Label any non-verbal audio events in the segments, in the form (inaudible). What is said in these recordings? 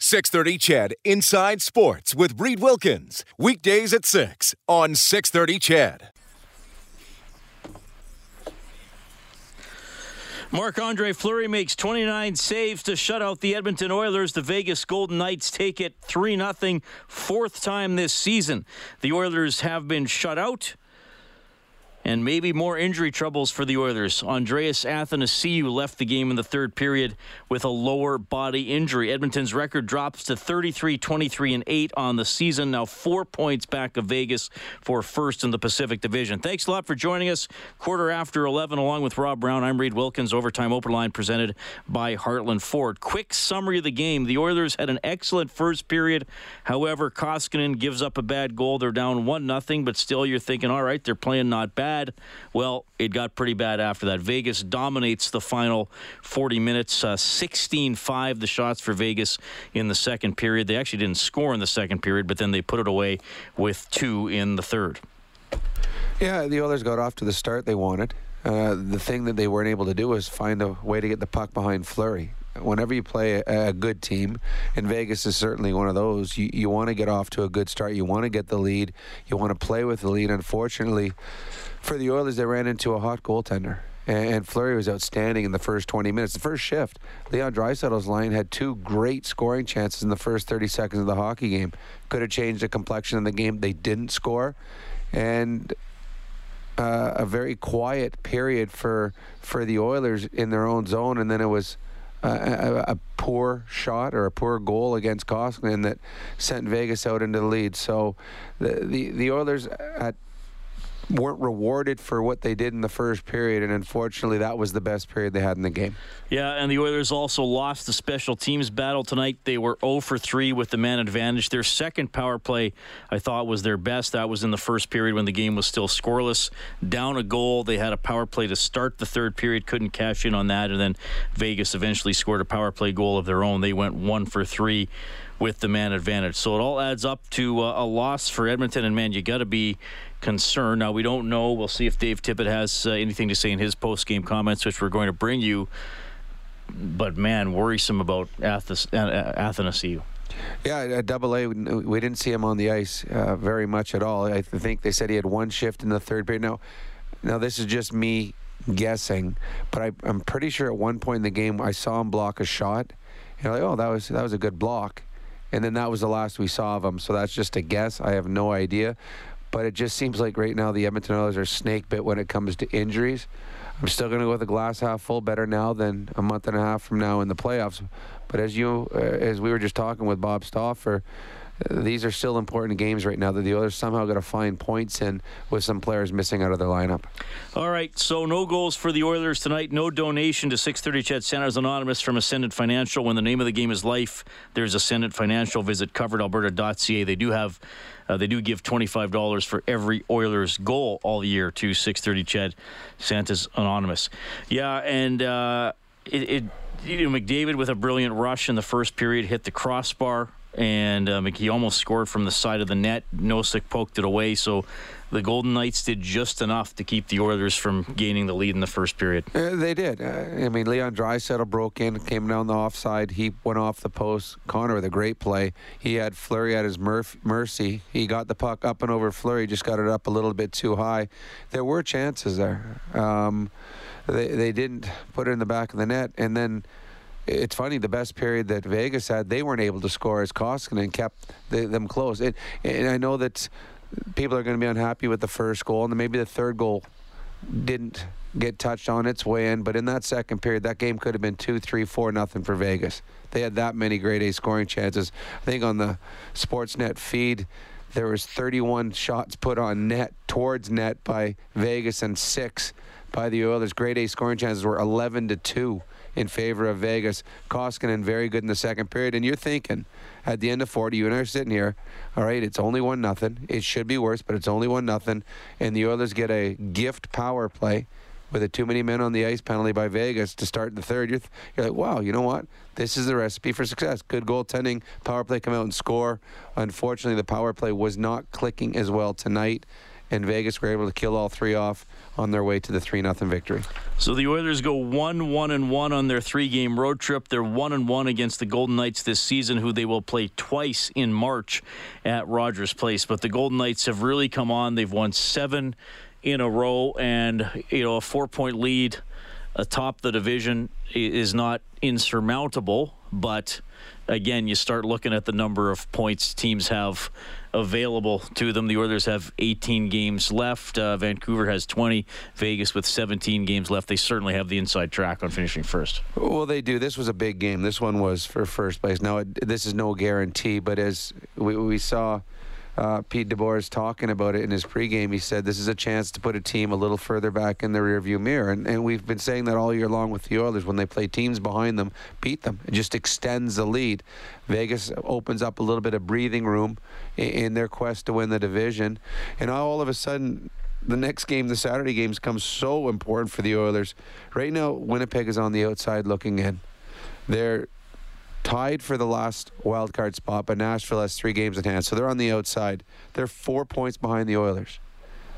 630 Ched Inside Sports with Reed Wilkins. Weekdays at 6 on 630 Ched. Marc Andre Fleury makes 29 saves to shut out the Edmonton Oilers. The Vegas Golden Knights take it 3 0, fourth time this season. The Oilers have been shut out and maybe more injury troubles for the Oilers. Andreas Athanasiou left the game in the third period with a lower body injury. Edmonton's record drops to 33 23 and 8 on the season, now four points back of Vegas for first in the Pacific Division. Thanks a lot for joining us. Quarter after 11, along with Rob Brown, I'm Reed Wilkins. Overtime Open Line presented by Heartland Ford. Quick summary of the game the Oilers had an excellent first period. However, Koskinen gives up a bad goal. They're down 1 0, but still you're thinking, all right, they're playing not bad bad. Well, it got pretty bad after that. Vegas dominates the final 40 minutes, uh, 16 uh, 5 the shots for Vegas in the second period. They actually didn't score in the second period, but then they put it away with two in the third. Yeah, the Oilers got off to the start they wanted. Uh, the thing that they weren't able to do was find a way to get the puck behind Fleury whenever you play a, a, good team, and Vegas is certainly one of those, you, you want to get off to a good start. You want to get the lead. You want to play with the lead. Unfortunately, for the Oilers, they ran into a hot goaltender. And Fleury was outstanding in the first 20 minutes. The first shift, Leon Draisaitl's line had two great scoring chances in the first 30 seconds of the hockey game. Could have changed the complexion of the game. They didn't score, and uh, a very quiet period for for the Oilers in their own zone. And then it was a, a, poor shot or a poor goal against Koskinen that sent Vegas out into the lead. So the the, the Oilers at weren't rewarded for what they did in the first period, and unfortunately, that was the best period they had in the game. Yeah, and the Oilers also lost the special teams battle tonight. They were 0 for 3 with the man advantage. Their second power play, I thought, was their best. That was in the first period when the game was still scoreless. Down a goal, they had a power play to start the third period, couldn't cash in on that, and then Vegas eventually scored a power play goal of their own. They went 1 for 3 with the man advantage. So it all adds up to uh, a loss for Edmonton, and man, you got to be concern. Now, we don't know. We'll see if Dave Tippett has uh, anything to say in his post game comments, which we're going to bring you. But, man, worrisome about Athens, uh, Athanasiou. Yeah, at Double A, we didn't see him on the ice uh, very much at all. I think they said he had one shift in the third period. Now, now this is just me guessing, but I, am pretty sure at one point in the game I saw him block a shot. And like, oh, that was that was a good block, and then that was the last we saw of him. So that's just a guess. I have no idea. But it just seems like right now the Edmonton Oilers are snake bit when it comes to injuries. I'm still going to go with the glass half full. Better now than a month and a half from now in the playoffs. But as you, uh, as we were just talking with Bob Stauffer, uh, these are still important games right now that the Oilers somehow got to find points in with some players missing out of their lineup. All right, so no goals for the Oilers tonight. No donation to 630 Ched Santa's Anonymous from Ascendant Financial. When the name of the game is life, there's Ascendant Financial. Visit coveredalberta.ca. They do have uh, they do give $25 for every Oilers goal all year to 630 Ched Santa's Anonymous. Yeah, and uh, it, it you know, McDavid with a brilliant rush in the first period hit the crossbar and um, he almost scored from the side of the net. Nosek poked it away, so the Golden Knights did just enough to keep the Oilers from gaining the lead in the first period. Uh, they did. Uh, I mean, Leon Draisaitl broke in, came down the offside. He went off the post. Connor with a great play. He had Fleury at his mercy. He got the puck up and over Fleury, just got it up a little bit too high. There were chances there. Um, they, they didn't put it in the back of the net. And then it's funny, the best period that Vegas had, they weren't able to score as Koskinen kept the, them close. and I know that people are going to be unhappy with the first goal, and maybe the third goal didn't get touched on its way in. But in that second period, that game could have been two, three, four, nothing for Vegas. They had that many grade A scoring chances. I think on the Sportsnet feed, there was 31 shots put on net towards net by Vegas and six by the Oilers. Grade A scoring chances were 11 to two in favor of Vegas. Koskinen very good in the second period, and you're thinking at the end of 40, you and I are sitting here. All right, it's only one nothing. It should be worse, but it's only one nothing, and the Oilers get a gift power play with a too many men on the ice penalty by Vegas to start the third. You're, th- you're like, wow, you know what? This is the recipe for success. Good goaltending, power play come out and score. Unfortunately, the power play was not clicking as well tonight, and Vegas were able to kill all three off on their way to the 3 0 victory. So the Oilers go 1 1 and 1 on their three game road trip. They're 1 and 1 against the Golden Knights this season, who they will play twice in March at Rogers Place. But the Golden Knights have really come on. They've won seven in a row, and you know a four-point lead atop the division is not insurmountable. But again, you start looking at the number of points teams have available to them. The Oilers have 18 games left. Uh, Vancouver has 20. Vegas with 17 games left. They certainly have the inside track on finishing first. Well, they do. This was a big game. This one was for first place. Now, this is no guarantee, but as we, we saw uh, Pete DeBoer talking about it in his pregame. He said this is a chance to put a team a little further back in the rearview mirror, and, and we've been saying that all year long with the Oilers. When they play teams behind them, beat them. It just extends the lead. Vegas opens up a little bit of breathing room in, in their quest to win the division, and all of a sudden the next game, the Saturday games, come so important for the Oilers. Right now, Winnipeg is on the outside looking in. They're tied for the last wild card spot, but Nashville has three games in hand, so they're on the outside. They're four points behind the Oilers.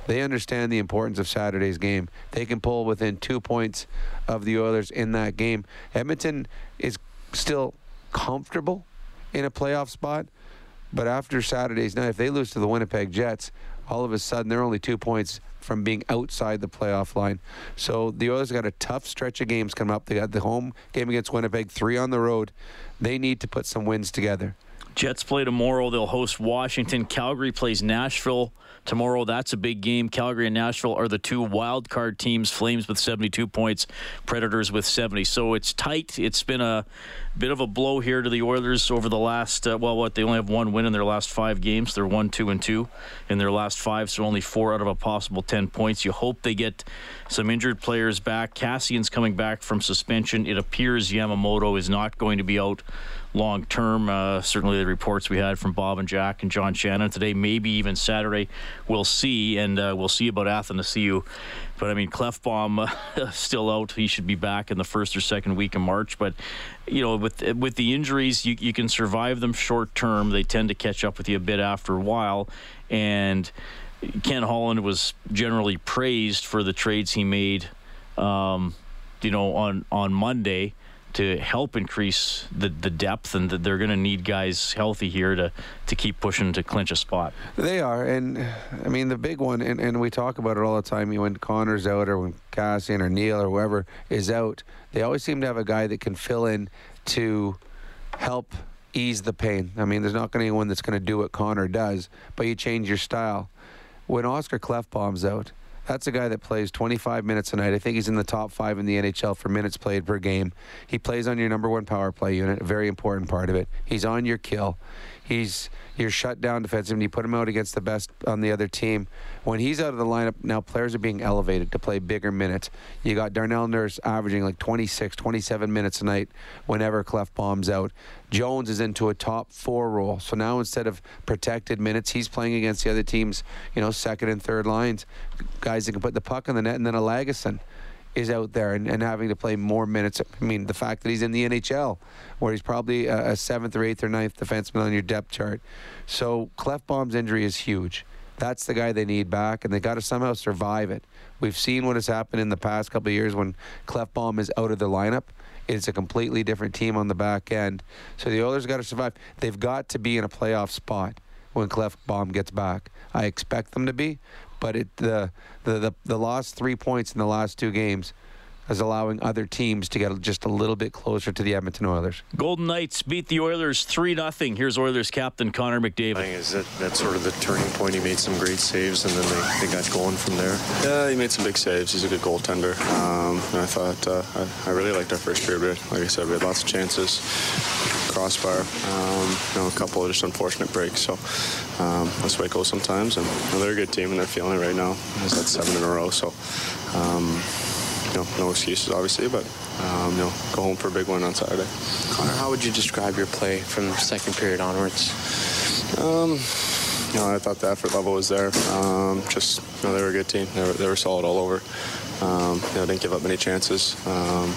They understand the importance of Saturday's game. They can pull within two points of the Oilers in that game. Edmonton is still comfortable in a playoff spot, but after Saturday's night, if they lose to the Winnipeg Jets, all of a sudden they're only two points from being outside the playoff line. So the Oilers got a tough stretch of games coming up. They got the home game against Winnipeg, three on the road. They need to put some wins together. Jets play tomorrow. They'll host Washington. Calgary plays Nashville tomorrow. That's a big game. Calgary and Nashville are the two wild card teams. Flames with 72 points, Predators with 70. So it's tight. It's been a bit of a blow here to the Oilers over the last. Uh, well, what they only have one win in their last five games. They're one, two, and two in their last five. So only four out of a possible 10 points. You hope they get some injured players back. Kassian's coming back from suspension. It appears Yamamoto is not going to be out long term. Uh, certainly, the reports we had from Bob and Jack and John Shannon today, maybe even Saturday, we'll see, and uh, we'll see about Athanasiou. But I mean, Klefbom (laughs) uh, still out. He should be back in the first or second week of March. But you know, with with the injuries, you you can survive them short term. They tend to catch up with you a bit after a while, and. Ken Holland was generally praised for the trades he made, um, you know, on on Monday to help increase the, the depth, and that they're going to need guys healthy here to, to keep pushing to clinch a spot. They are, and I mean the big one, and, and we talk about it all the time. When Connor's out, or when Kassian or Neil or whoever is out, they always seem to have a guy that can fill in to help ease the pain. I mean, there's not going to be anyone that's going to do what Connor does, but you change your style. When Oscar Klefbom's out, that's a guy that plays 25 minutes a night. I think he's in the top five in the NHL for minutes played per game. He plays on your number one power play unit, a very important part of it. He's on your kill. He's your shutdown defensive, and you put him out against the best on the other team. When he's out of the lineup, now players are being elevated to play bigger minutes. You got Darnell Nurse averaging like 26, 27 minutes a night whenever Klefbom's out. Jones is into a top four role. So now instead of protected minutes, he's playing against the other team's, you know, second and third lines, guys that can put the puck in the net, and then a Lagesson is out there and, and having to play more minutes. I mean, the fact that he's in the NHL, where he's probably a, a seventh or eighth or ninth defenseman on your depth chart. So Klefbom's injury is huge. That's the guy they need back, and they got to somehow survive it. We've seen what has happened in the past couple of years when Klefbom is out of the lineup. It's a completely different team on the back end. So the Oilers got to survive. They've got to be in a playoff spot when Klefbom gets back. I expect them to be, but it the the the, the lost three points in the last two games is allowing other teams to get just a little bit closer to the Edmonton Oilers. Golden Knights beat the Oilers 3 0. Here's Oilers captain Connor McDavid. I think is that that's sort of the turning point. He made some great saves, and then they, they got going from there. Yeah, he made some big saves. He's a good goaltender. Um, I thought uh, I, I, really liked our first period. Like I said, we had lots of chances, crossbar, um, you know, a couple of just unfortunate breaks. So um, that's the way it goes sometimes. And, and, they're a good team, and they're feeling it right now. It's that seven in a row. So. Um, you know, no excuses, obviously, but um, you know, go home for a big win on Saturday. Connor, how would you describe your play from the second period onwards? Um, you know, I thought the effort level was there. Um, just, you know, they were a good team. They were, they were solid all over. Um, you know, didn't give up many chances. Um.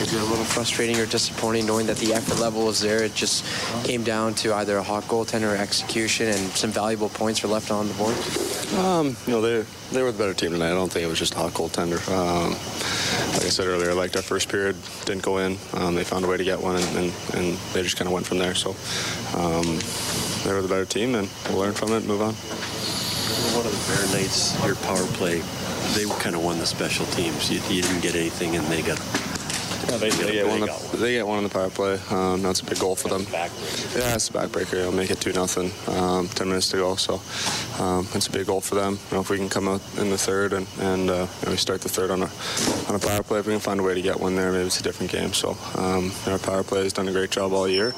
Is it a little frustrating or disappointing knowing that the effort level was there? It just came down to either a hot goaltender or execution, and some valuable points were left on the board. Um, you know, they they were the better team tonight. I don't think it was just a hot goaltender. Um, like I said earlier, I liked our first period. Didn't go in. Um, they found a way to get one, and, and, and they just kind of went from there. So um, they were the better team, and we'll learn from it and move on. One of the Bear Knights, your power play, they kind of won the special teams. You, you didn't get anything, and they got. Yeah, they, they, get one the, they get one on the power play. Um, that's a big goal for them. Yeah, it's a backbreaker. It'll make it two nothing. Um, Ten minutes to go, so um, it's a big goal for them. You know, if we can come out in the third and and uh, you know, we start the third on a on a power play, if we can find a way to get one there, maybe it's a different game. So um, our power play has done a great job all year.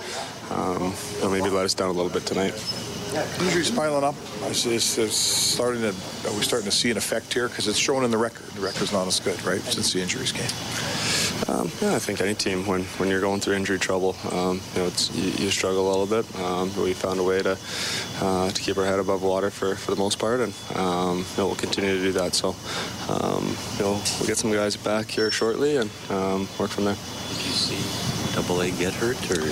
Um, they'll maybe let us down a little bit tonight. Yeah. Injuries piling up. It's, it's, it's starting to. Are we starting to see an effect here? Because it's shown in the record. The record's not as good, right? Since the injuries came. Um, yeah, I think any team when, when you're going through injury trouble, um, you know, you, you, struggle a little bit. Um, but we found a way to uh, to keep our head above water for, for the most part, and um, you know, we'll continue to do that. So, um, you know, we'll get some guys back here shortly and um, work from there. Did you see Double A get hurt or?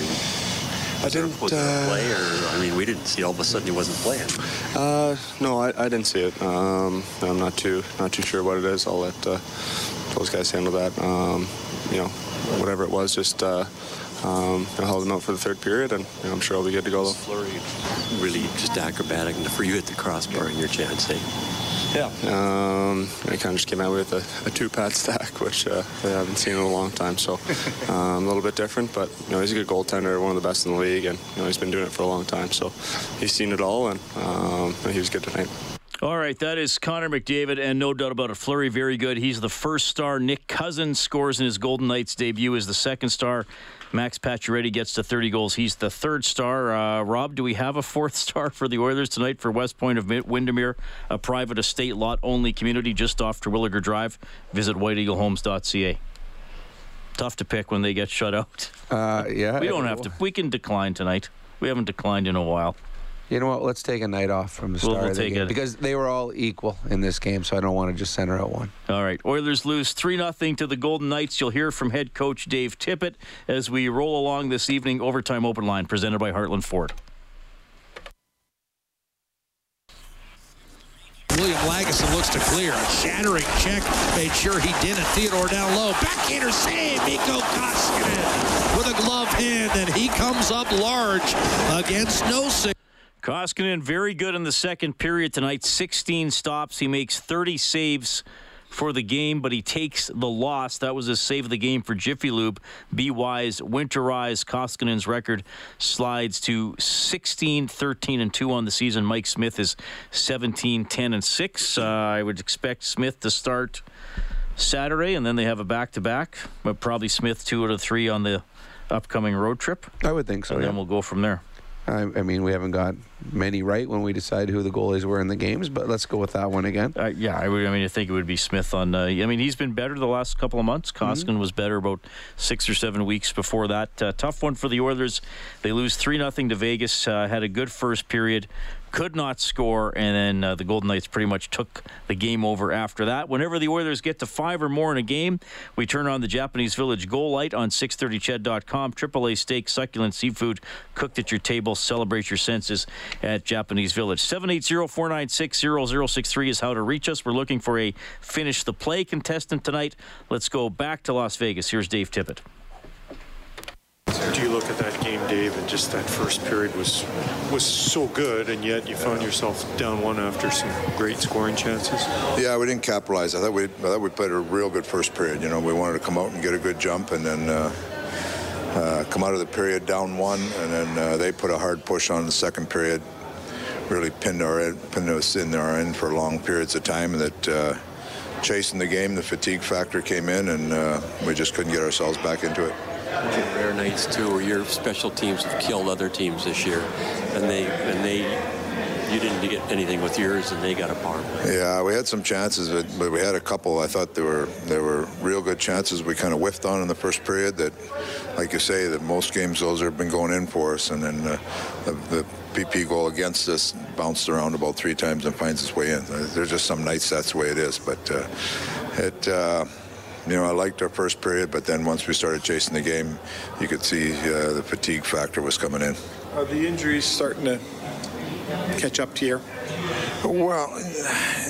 I didn't uh, play, or I mean, we didn't see all of a sudden he wasn't playing. Uh, no, I, I, didn't see it. Um, I'm not too not too sure what it is. I'll let uh, those guys handle that. Um, you know, whatever it was, just uh, um, I held him out for the third period, and you know, I'm sure I'll be good to go. Though. Fleury really just acrobatic, and for you hit the crossbar in your chance, hey? Yeah. Um, I kind of just came out with a, a two-pad stack, which uh, I haven't seen in a long time. So (laughs) um, a little bit different, but you know he's a good goaltender, one of the best in the league, and you know he's been doing it for a long time. So he's seen it all, and um, he was good tonight. All right, that is Connor McDavid, and no doubt about it, Fleury very good. He's the first star. Nick Cousins scores in his Golden Knights debut as the second star. Max Pacioretty gets to 30 goals. He's the third star. Uh, Rob, do we have a fourth (laughs) star for the Oilers tonight for West Point of Windermere, a private estate lot only community just off Terwilliger Drive? Visit whiteeaglehomes.ca. Tough to pick when they get shut out. Uh, yeah. we don't have to. We can decline tonight. We haven't declined in a while. You know what? Let's take a night off from the start we'll, we'll of the game it. because they were all equal in this game, so I don't want to just center out one. All right, Oilers lose three 0 to the Golden Knights. You'll hear from head coach Dave Tippett as we roll along this evening. Overtime open line presented by Heartland Ford. William Lagesson looks to clear. A shattering check. Made sure he did it. Theodore down low. Backhander save. Mikko Koskinen with a glove hand, and he comes up large against Nosek. Koskinen very good in the second period tonight. 16 stops. He makes 30 saves for the game, but he takes the loss. That was his save of the game for Jiffy Lube. Be wise, winterize. Koskinen's record slides to 16, 13, and 2 on the season. Mike Smith is 17, 10, and 6. Uh, I would expect Smith to start Saturday, and then they have a back to back, but probably Smith two out of three on the upcoming road trip. I would think so. And yeah. then we'll go from there. I, I, mean, we haven't got many right when we decide who the goalies were in the games, but let's go with that one again. Uh, yeah, I, would, I mean, I think it would be Smith on. Uh, I mean, he's been better the last couple of months. Koskinen mm-hmm. was better about six or seven weeks before that. Uh, tough one for the Oilers. They lose three nothing to Vegas. Uh, had a good first period could not score, and then uh, the Golden Knights pretty much took the game over after that. Whenever the Oilers get to five or more in a game, we turn on the Japanese Village Goal Light on 630ched.com. AAA steak, succulent seafood cooked at your table. Celebrate your senses at Japanese Village. 780-496-0063 is how to reach us. We're looking for a finish the play contestant tonight. Let's go back to Las Vegas. Here's Dave Tippett. Do you look at that game, Dave, and just that first period was was so good, and yet you found yourself down one after some great scoring chances? Yeah, we didn't capitalize. I thought we I thought we played a real good first period. You know, we wanted to come out and get a good jump, and then. Uh, uh, come out of the period down one, and then uh, they put a hard push on the second period. Really pinned our pinned us in our end for long periods of time. That uh, chasing the game, the fatigue factor came in, and uh, we just couldn't get ourselves back into it rare nights too, where your special teams have killed other teams this year, and they and they you didn't get anything with yours, and they got a power. Yeah, we had some chances, but, but we had a couple. I thought there were there were real good chances we kind of whiffed on in the first period. That, like you say, that most games those have been going in for us, and then uh, the, the PP goal against us bounced around about three times and finds its way in. There's just some nights that's the way it is, but uh, it. Uh, you know, I liked our first period, but then once we started chasing the game, you could see uh, the fatigue factor was coming in. Are the injuries starting to catch up to you? Well,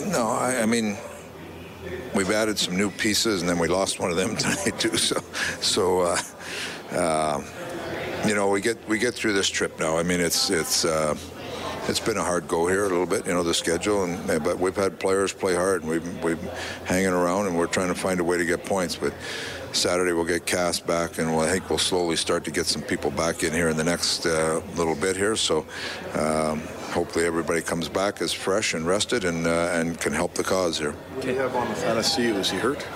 no, I, I mean, we've added some new pieces, and then we lost one of them (laughs) tonight too. So, so, uh, uh, you know, we get we get through this trip now. I mean, it's it's. Uh, it's been a hard go here a little bit, you know, the schedule, and but we've had players play hard, and we've we've hanging around, and we're trying to find a way to get points. But Saturday we'll get Cass back, and we'll, I think we'll slowly start to get some people back in here in the next uh, little bit here. So um, hopefully everybody comes back as fresh and rested and uh, and can help the cause here. What do you have on Athanasiou? Was he hurt?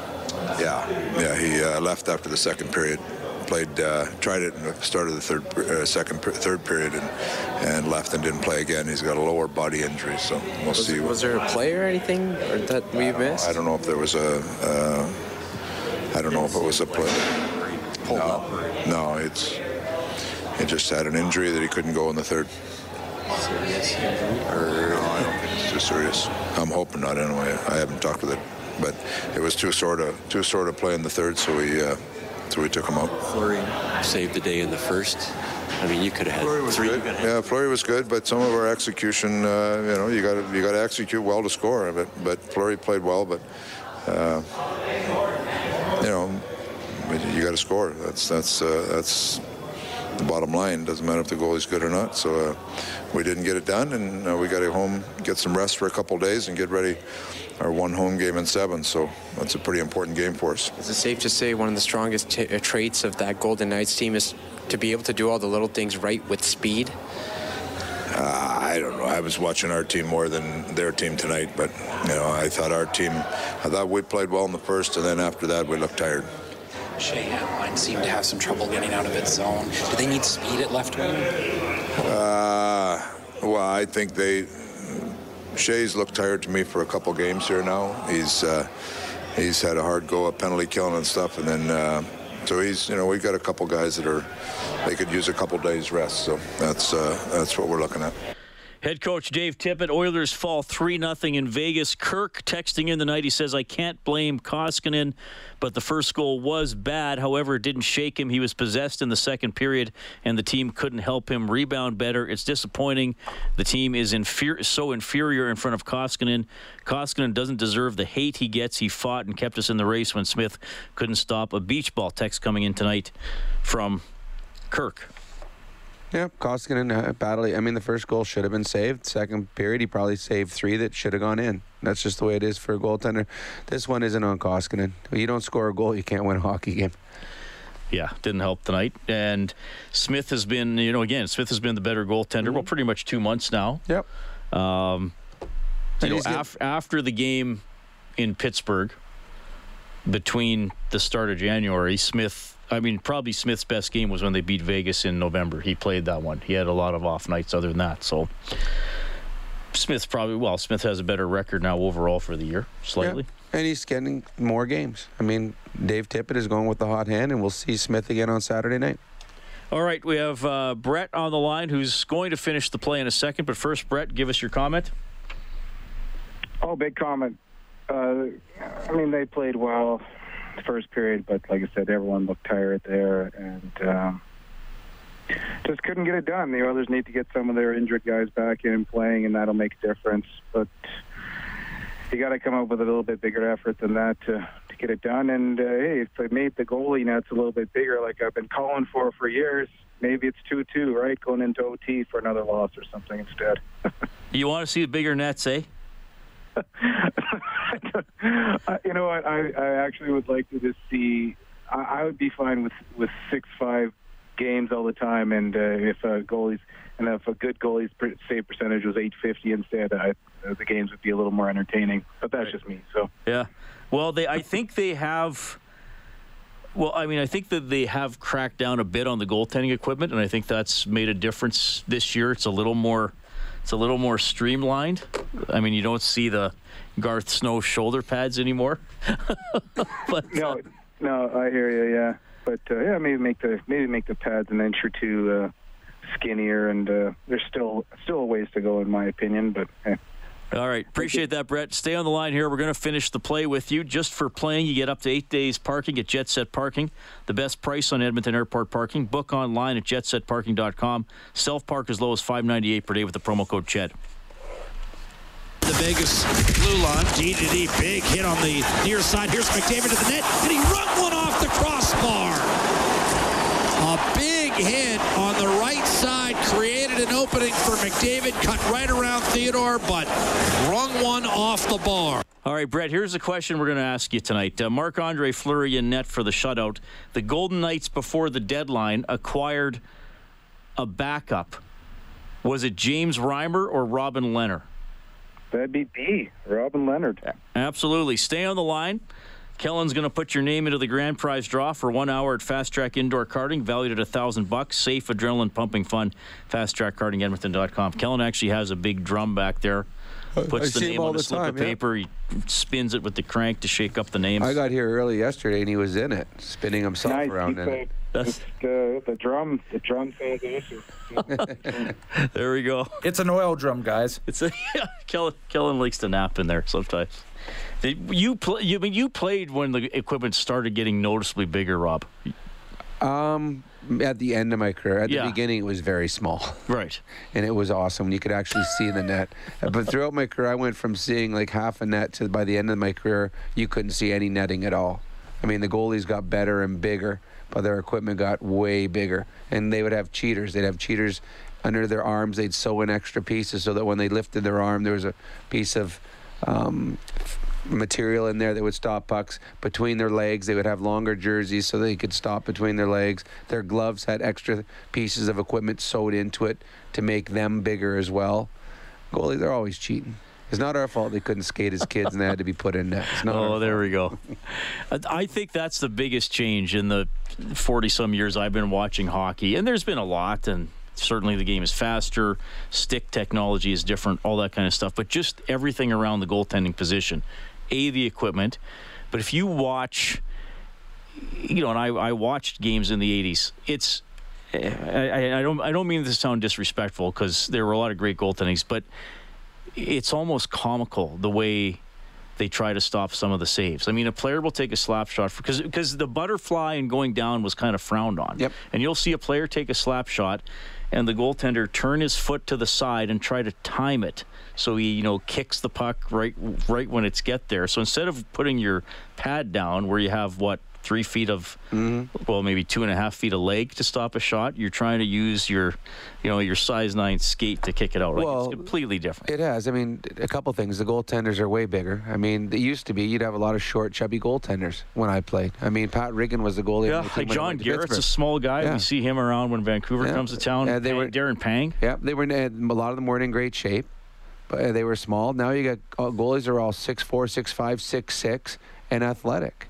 Yeah, yeah, he uh, left after the second period played, uh, tried it in the start of the third, uh, second, third period, and, and left and didn't play again. He's got a lower body injury, so we'll was, see. Was there a player or anything or that we missed? I don't know if there was a. Uh, I don't know if it was a play. No, no, it's. He just had an injury that he couldn't go in the third. Serious injury? Or, no, I don't think it's too serious. I'm hoping not anyway. I haven't talked with it, but it was too sort of too sort of play in the third, so we uh, so we took him out. Fleury saved the day in the first. I mean, you could have had three. Good. Yeah, Fleury was good, but some of our execution, uh, you know, you got to you got to execute well to score. But but Fleury played well, but uh, you know, you got to score. That's that's uh, that's the bottom line. Doesn't matter if the goalie's good or not. So uh, we didn't get it done, and uh, we got to home, get some rest for a couple days, and get ready. Our one home game in seven, so that's a pretty important game for us. Is it safe to say one of the strongest t- uh, traits of that Golden Knights team is to be able to do all the little things right with speed? Uh, I don't know. I was watching our team more than their team tonight, but you know, I thought our team. I thought we played well in the first, and then after that, we looked tired. Skjei line seemed to have some trouble getting out of its zone. Do they need speed at left wing? Uh, well, I think they. Skjei's looked tired to me for a couple games here now. He's uh, he's had a hard go at penalty killing and stuff, and then uh, so he's you know we've got a couple guys that are they could use a couple days rest. So that's uh, that's what we're looking at. Head coach Dave Tippett, Oilers fall 3 0 in Vegas. Kirk texting in the night, he says, I can't blame Koskinen, but the first goal was bad. However, it didn't shake him. He was possessed in the second period, and the team couldn't help him rebound better. It's disappointing. The team is inferi- so inferior in front of Koskinen. Koskinen doesn't deserve the hate he gets. He fought and kept us in the race when Smith couldn't stop. A beach ball text coming in tonight from Kirk. Yeah, Koskinen uh, badly. I mean, the first goal should have been saved. Second period, he probably saved three that should have gone in. That's just the way it is for a goaltender. This one isn't on Koskinen. You don't score a goal, you can't win a hockey game. Yeah, didn't help tonight. And Smith has been, you know, again, Smith has been the better goaltender. Mm-hmm. Well, pretty much two months now. Yep. Um, you know, af- after the game in Pittsburgh, between the start of January, Smith I mean, probably Smith's best game was when they beat Vegas in November. He played that one. He had a lot of off nights other than that. So Smith's probably well. Smith has a better record now overall for the year, slightly. Yeah. And he's getting more games. I mean, Dave Tippett is going with the hot hand, and we'll see Smith again on Saturday night. All right, we have uh, Brett on the line who's going to finish the play in a second. But first, Brett, give us your comment. Oh, big comment. Uh, I mean, they played well first period, but like I said, everyone looked tired there and um, just couldn't get it done. The Oilers need to get some of their injured guys back in playing, and that'll make a difference. But you got to come up with a little bit bigger effort than that to, to get it done. And uh, hey, if they made the goalie nets a little bit bigger, like I've been calling for for years, maybe it's two-two, right? Going into OT for another loss or something instead. (laughs) you want to see the bigger nets, eh? (laughs) you know what? I, I actually would like to just see. I, I would be fine with with six five games all the time, and uh, if a goalie's and if a good goalie's save percentage was 850 instead, I, uh, the games would be a little more entertaining. But that's right. just me. So yeah. Well, they I think they have. Well, I mean, I think that they have cracked down a bit on the goaltending equipment, and I think that's made a difference this year. It's a little more It's a little more streamlined. I mean, you don't see the Garth Snow shoulder pads anymore. (laughs) but no, no, I hear you. Yeah, but uh, yeah, maybe make the maybe make the pads an inch or two uh, skinnier, and uh, there's still still a ways to go in my opinion. But eh. All right. Appreciate that, Brett. Stay on the line here. We're going to finish the play with you. Just for playing, you get up to eight days parking at Jet Set Parking. The best price on Edmonton Airport parking. Book online at jetsetparking.com. Self park as low as five ninety eight per day with the promo code CHED. The Vegas blue line, D to D, big hit on the near side. Here's McDavid to the net, and he run one off the crossbar. A big hit on the right side created an opening for McDavid, cut right around Theodore, but wrong one off the bar. All right, Brett, here's the question we're going to ask you tonight. Uh, Marc Andre Fleury in net for the shutout. The Golden Knights, before the deadline, acquired a backup. Was it James Reimer or Robin Lehner? That'd be B, Robin Leonard. Absolutely. Stay on the line. Kellen's going to put your name into the grand prize draw for one hour at Fast Track Indoor Karting, valued at a thousand bucks. Safe, adrenaline pumping fun. Fast Track Karting Edmonton.com. Kellen actually has a big drum back there. Puts I the name on the a slip time, of yeah. paper. He spins it with the crank to shake up the names. I got here early yesterday and he was in it, spinning himself Nice. around He in it. played- it's the uh, the drum the drum sounds (laughs) awesome. there we go. It's an oil drum, guys. It's a, (laughs) yeah, Kellen, Kellen likes to nap in there sometimes. You play? You I mean you played when the equipment started getting noticeably bigger, Rob? Um, at the end of my career, at Yeah. the beginning, it was very small. Right. (laughs) And it was awesome. You could actually see the net. But throughout my career, I went from seeing like half a net to by the end of my career, you couldn't see any netting at all. I mean, the goalies got better and bigger, but their equipment got way bigger. And they would have cheaters. They'd have cheaters under their arms. They'd sew in extra pieces so that when they lifted their arm, there was a piece of um, material in there that would stop pucks between their legs. They would have longer jerseys so they could stop between their legs. Their gloves had extra pieces of equipment sewed into it to make them bigger as well. Goalie, they're always cheating. It's not our fault they couldn't skate as kids and they had to be put in net. It's Oh, there we go. (laughs) I- I think that's the biggest change in the 40 some years I've been watching hockey. And there's been a lot, and certainly the game is faster, stick technology is different, all that kind of stuff. But just everything around the goaltending position. A, the equipment. But if you watch, you know, and I, I watched games in the 80s, it's. I, I, I don't. I don't mean to sound disrespectful because there were a lot of great goaltendings, but it's almost comical the way they try to stop some of the saves. I mean, a player will take a slap shot because because the butterfly and going down was kind of frowned on. Yep. And you'll see a player take a slap shot, and the goaltender turn his foot to the side and try to time it so he you know kicks the puck right right when it's get there. So instead of putting your pad down where you have what three feet of well maybe two and a half feet of leg to stop a shot, you're trying to use your you know your size nine skate to kick it out. Like Well, it's completely different. It has. I mean, a couple things. The goaltenders are way bigger. I mean, it used to be you'd have a lot of short, chubby goaltenders when I played. I mean, Pat Riggin was the goalie. Yeah, the like John Garrett's a small guy. Yeah. We see him around when Vancouver Yeah. comes to town. Yeah, they were Darren Pang. Yeah, they were. A lot of them weren't in great shape, but uh, they were small. Now you got uh, goalies are all six four, six five, six six, and athletic.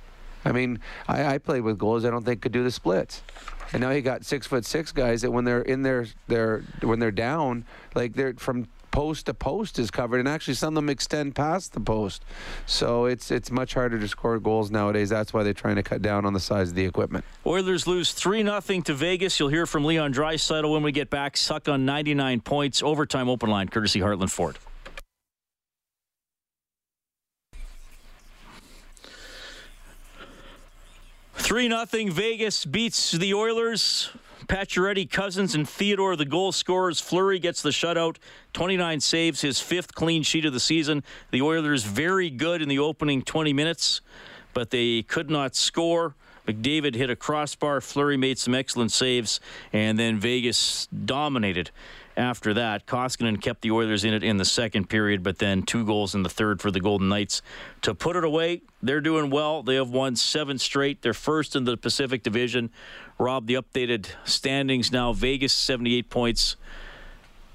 I mean, I, I played with goalies I don't think could do the splits, and now you got six foot six guys that when they're in their their when they're down, like they're from post to post is covered, and actually some of them extend past the post. So it's it's much harder to score goals nowadays. That's why they're trying to cut down on the size of the equipment. Oilers lose 3 0 to Vegas. You'll hear from Leon Draisaitl when we get back. Suck on 99 points. Overtime open line, courtesy Heartland Ford. Three nothing. Vegas beats the Oilers. Pacioretty, Cousins, and Theodore, the goal scorers. Fleury gets the shutout. 29 saves, his fifth clean sheet of the season. The Oilers very good in the opening 20 minutes, but they could not score. McDavid hit a crossbar. Fleury made some excellent saves, and then Vegas dominated after that. Koskinen kept the Oilers in it in the second period, but then two goals in the third for the Golden Knights to put it away. They're doing well. They have won seven straight. They're first in the Pacific Division. Rob, the updated standings now Vegas 78 points.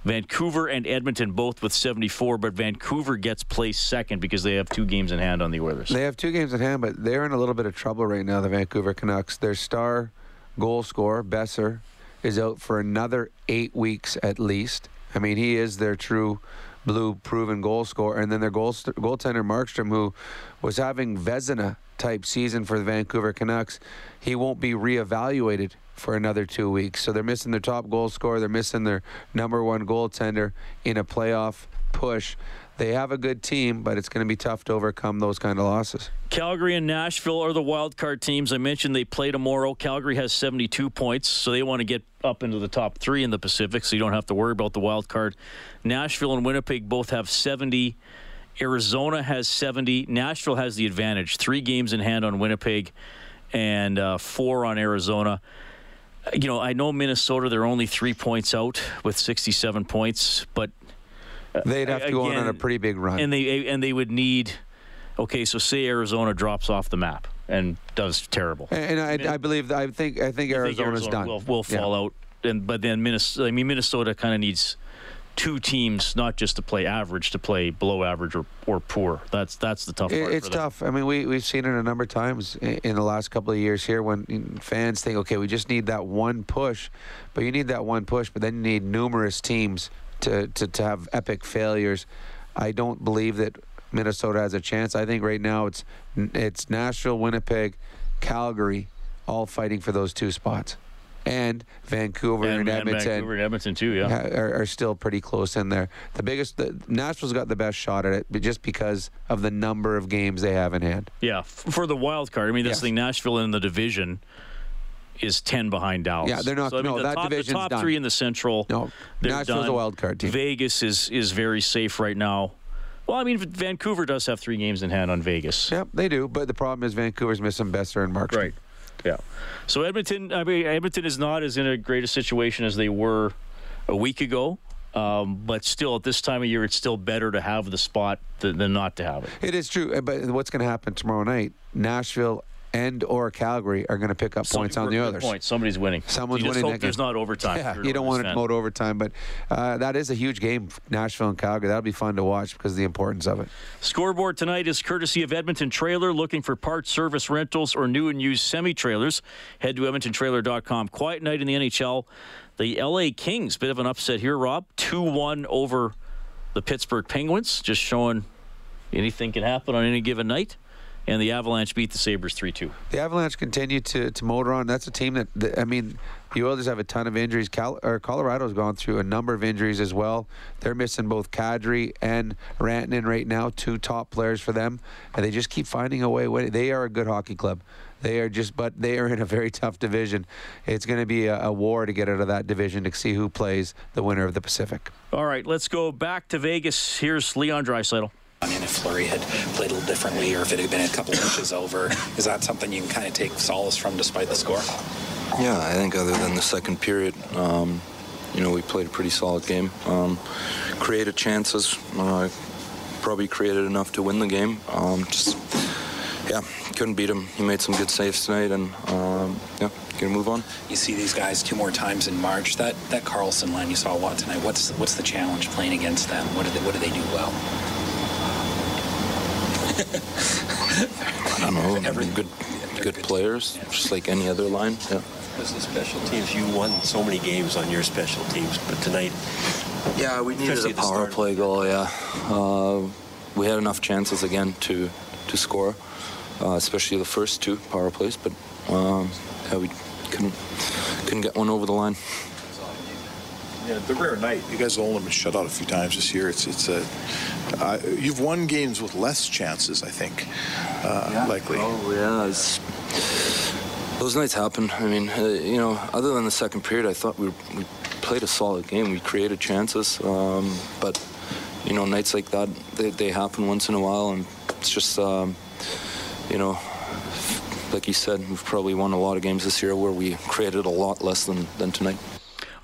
Vancouver and Edmonton both with 74, but Vancouver gets placed second because they have two games in hand on the Oilers. They have two games in hand, but they're in a little bit of trouble right now, the Vancouver Canucks. Their star goal scorer, Boeser, is out for another eight weeks at least. I mean, he is their true blue proven goal scorer. And then their goal, goaltender, Markstrom, who was having Vezina type season for the Vancouver Canucks, he won't be reevaluated for another two weeks. So they're missing their top goal scorer. They're missing their number one goaltender in a playoff push. They have a good team, but it's going to be tough to overcome those kind of losses. Calgary and Nashville are the wild card teams. I mentioned they play tomorrow. Calgary has 72 points, so they want to get up into the top three in the Pacific, so you don't have to worry about the wild card. Nashville and Winnipeg both have 70. Arizona has 70. Nashville has the advantage. Three games in hand on Winnipeg and uh, four on Arizona. You know, I know Minnesota, they're only three points out with 67 points, but They'd have to again, go on a pretty big run. and they and they would need. Okay, so say Arizona drops off the map and does terrible. And I, I believe I think I think Arizona's think Arizona done. Will, will Yeah. fall out, and but then Minnesota. I mean, Minnesota kind of needs two teams, not just to play average, to play below average or, or poor. That's that's the tough part. It's tough. I mean, we we've seen it a number of times in the last couple of years here when fans think, okay, we just need that one push, but you need that one push, but then you need numerous teams to to, to have epic failures. I don't believe that Minnesota has a chance. I think right now it's it's Nashville, Winnipeg, Calgary, all fighting for those two spots, and Vancouver and, And, and Edmonton Vancouver and Edmonton too. Yeah. are, are still pretty close in there. The biggest, the, Nashville's got the best shot at it, but just because of the number of games they have in hand. Yeah, for the wild card. I mean, this Yes. thing Nashville in the division is ten behind Dallas. Yeah, they're not- So, I mean, no, the that top, division's the top done. three in the Central. No, Nashville's a wild card team. Vegas is is very safe right now. Well, I mean, Vancouver does have three games in hand on Vegas. Yep, they do. But the problem is Vancouver's missing Boeser and Markstrom. Right. Yeah. So Edmonton, I mean, Edmonton is not as in a great a situation as they were a week ago. Um, but still, at this time of year, it's still better to have the spot than, than not to have it. It is true. But what's going to happen tomorrow night? Nashville and or Calgary are going to pick up points on the others. Point. Somebody's winning. Someone's you just winning hope there's not overtime. Yeah, you don't want to to overtime, but uh, that is a huge game, Nashville and Calgary. That'll be fun to watch because of the importance of it. Scoreboard tonight is courtesy of Edmonton Trailer. Looking for parts, service, rentals, or new and used semi trailers? Head to EdmontonTrailer.com. Quiet night in the NHL. The LA Kings, bit of an upset here, Rob. 2 1 over the Pittsburgh Penguins. Just showing anything can happen on any given night. And the Avalanche beat the Sabres 3 2. The Avalanche continue to, to motor on. That's a team that, that I mean, the Oilers have a ton of injuries. Cal, or Colorado's gone through a number of injuries as well. They're missing both Kadri and Rantanen right now, two top players for them, and they just keep finding a way. They are a good hockey club. They are just, but they are in a very (laughs) tough division. It's going to be a, a war to get out of that division to see who plays the winner of the Pacific. All right, let's go back to Vegas. Here's Leon Draisaitl. And if Fleury had played a little differently or if it had been a couple inches over, is that something you can kind of take solace from despite the score? Yeah, I think other than the second period, um, you know, we played a pretty solid game. Um, created chances, uh, probably created enough to win the game. Um, just, yeah, couldn't beat him. He made some good saves tonight, and um, yeah, gonna move on. You see these guys two more times in March. That that Karlsson line you saw a lot tonight. What's what's the challenge playing against them? What do they what do they do well? I don't know, Every good, good players, just like any other line. Yeah. Because the special teams, you won so many games on your special teams, but tonight. Yeah, we needed especially a power play goal. Yeah, uh, we had enough chances again to to score, uh, especially the first two power plays. But um, yeah, we couldn't couldn't get one over the line. Yeah, the rare night. You guys have only been shut out a few times this year. It's it's a uh, you've won games with less chances, I think, uh, likely. Oh yeah, it's, those nights happen. I mean, uh, you know, other than the second period, I thought we we played a solid game. We created chances, um, but you know, nights like that they, they happen once in a while, and it's just um, you know, like you said, we've probably won a lot of games this year where we created a lot less than than tonight.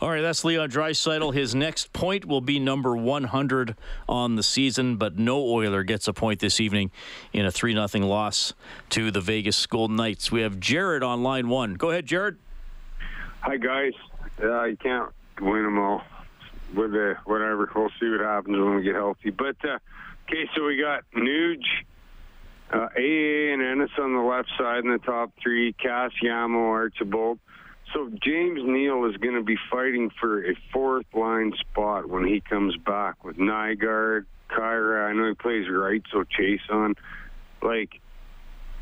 All right, that's Leon Draisaitl. His next point will be number 100 on the season, but no Oiler gets a point this evening in a 3 0 loss to the Vegas Golden Knights. We have Jared on line one. Go ahead, Jared. Hi guys. Uh, you can't win them all. With the whatever, we'll see what happens when we get healthy. But uh, okay, so we got Nuge, uh, AA, and Ennis on the left side in the top three. Cass, Yamo, Archibald. So James Neal is going to be fighting for a fourth line spot when he comes back with Nygard, Kyra. I know he plays right, so Chase on. Like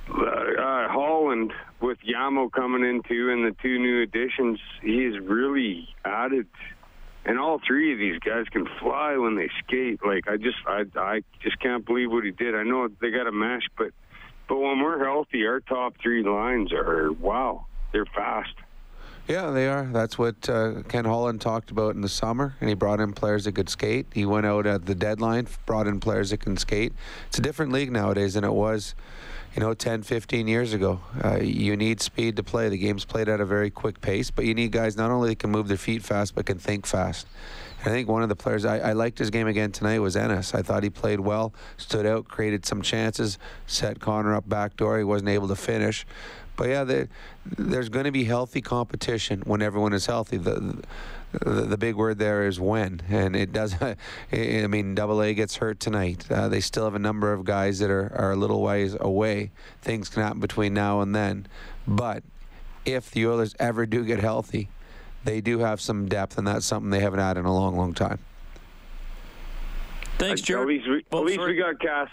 uh, uh, Holland with Yamo coming in too, and the two new additions, he's really added. And all three of these guys can fly when they skate. Like I just, I, I just can't believe what he did. I know they got a mesh, but, but when we're healthy, our top three lines are wow, they're fast. Yeah, they are. That's what uh, Ken Holland talked about in the summer, and he brought in players that could skate. He went out at the deadline, brought in players that can skate. It's a different league nowadays than it was, you know, 10, 15 years ago. Uh, you need speed to play. The game's played at a very quick pace, but you need guys not only that can move their feet fast, but can think fast. I think one of the players I, I liked his game again tonight was Ennis. I thought he played well, stood out, created some chances, set Connor up backdoor. He wasn't able to finish. But yeah, the, there's going to be healthy competition when everyone is healthy. The, the, the big word there is when, and it does. (laughs) I mean, Double A gets hurt tonight. Uh, they still have a number of guys that are, are a little ways away. Things can happen between now and then, but if the Oilers ever do get healthy, they do have some depth, and that's something they haven't had in a long, long time. Thanks, Jared. At least we, at least we got Cass.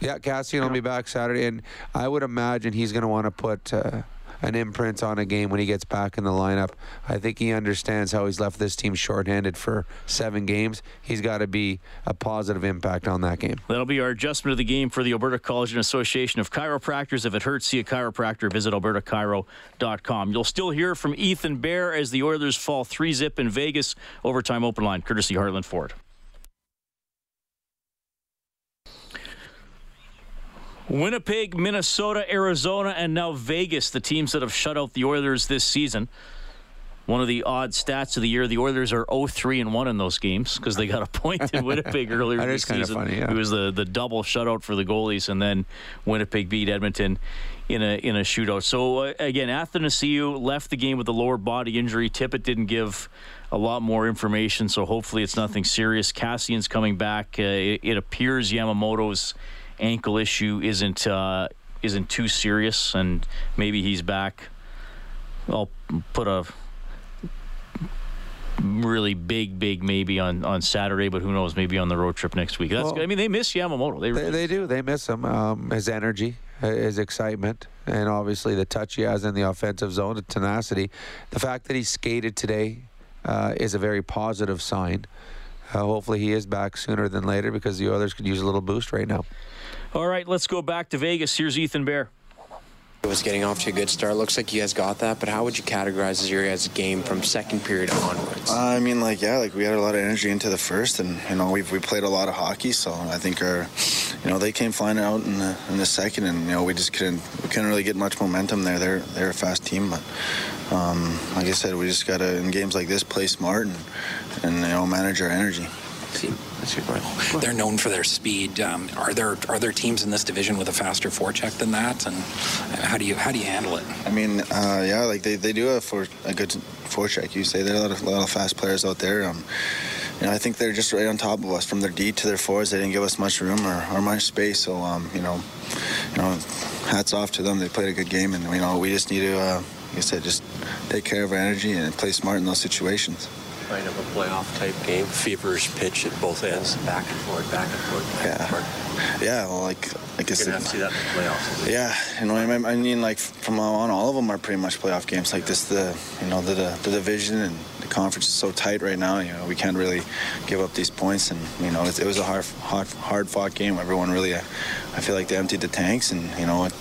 Yeah, Kassian will be back Saturday, and I would imagine he's going to want to put uh, an imprint on a game when he gets back in the lineup. I think he understands how he's left this team shorthanded for seven games. He's got to be a positive impact on that game. That'll be our adjustment of the game for the Alberta College and Association of Chiropractors. If it hurts, see a chiropractor. Visit albertachiro.com. You'll still hear from Ethan Bear as the Oilers fall 3 zip in Vegas. Overtime open line, courtesy Heartland Ford. Winnipeg, Minnesota, Arizona, and now Vegas, the teams that have shut out the Oilers this season. One of the odd stats of the year, the Oilers are 0-3 and 1 in those games because they got (laughs) a point in Winnipeg (laughs) earlier this season. funny, yeah. It was the, the double shutout for the goalies, and then Winnipeg beat Edmonton in a in a shootout. So uh, again, Athanasiou left the game with a lower body injury. Tippett didn't give a lot more information, so hopefully it's nothing serious. Kassian's coming back. Uh, it, it appears Yamamoto's ankle issue isn't uh, isn't too serious, and maybe he's back. I'll put a really big, big maybe on, on Saturday, but who knows? Maybe on the road trip next week. That's Well- I mean, they miss Yamamoto. They, They, they do. They miss him. Um, his energy, uh, his excitement, and obviously the touch he has in the offensive zone, the tenacity. The fact that he skated today uh, is a very positive sign. Uh, hopefully, he is back sooner than later because the Oilers could use a little boost right now. All right, let's go back to Vegas. Here's Ethan Bear. It was getting off to a good start. Looks like you guys got that, but how would you categorize your guys' game from second period onwards? I mean, like, yeah, like we had a lot of energy into the first, and you know, we we played a lot of hockey, so I think our, you know, they came flying out in the in the second, and you know, we just couldn't we couldn't really get much momentum there. They're they're a fast team, but um, like I said, we just gotta in games like this play smart and and you know manage our energy. They're known for their speed. Um, are there are there teams in this division with a faster forecheck than that? And how do you how do you handle it? I mean, uh, yeah, like they, they do have for a good forecheck. You say there are a lot of, a lot of fast players out there. Um, you know, I think they're just right on top of us from their D to their fours. They didn't give us much room or, or much space. So, um, you know, you know, hats off to them. They played a good game, and you know, we just need to, uh, like I said, just take care of our energy and play smart in those situations. Kind of a playoff type game, feverish pitch at both ends, back and forth, back and forth, back and forth. Yeah, well, like I You're gonna have to see that in the playoffs. Yeah, you know, I mean, I like from now on, all of them are pretty much playoff games. Like this, the you know, the the, the division and the conference is so tight right now. You know, we can't really give up these points, and you know, it, it was a hard, hard, hard fought game. Everyone really, uh, I feel like they emptied the tanks, and you know, it,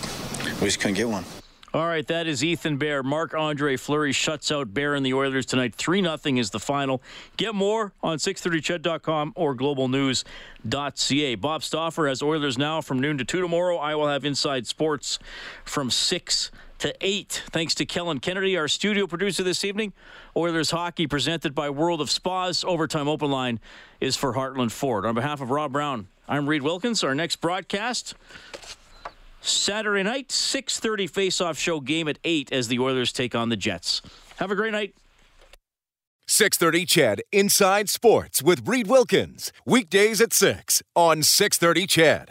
we just couldn't get one. All right, that is Ethan Bear. Marc Andre Fleury shuts out Bear and the Oilers tonight. 3 0 is the final. Get more on 630ched.com or globalnews.ca. Bob Stauffer has Oilers now from noon to 2 tomorrow. I will have Inside Sports from 6 to 8. Thanks to Kellen Kennedy, our studio producer this evening. Oilers hockey presented by World of Spas. Overtime Open Line is for Heartland Ford. On behalf of Rob Brown, I'm Reid Wilkins. Our next broadcast. Saturday night, 6:30 face-off show game at 8 as the Oilers take on the Jets. Have a great night. 630 Ched Inside Sports with Reid Wilkins. Weekdays at 6 on 630 Ched.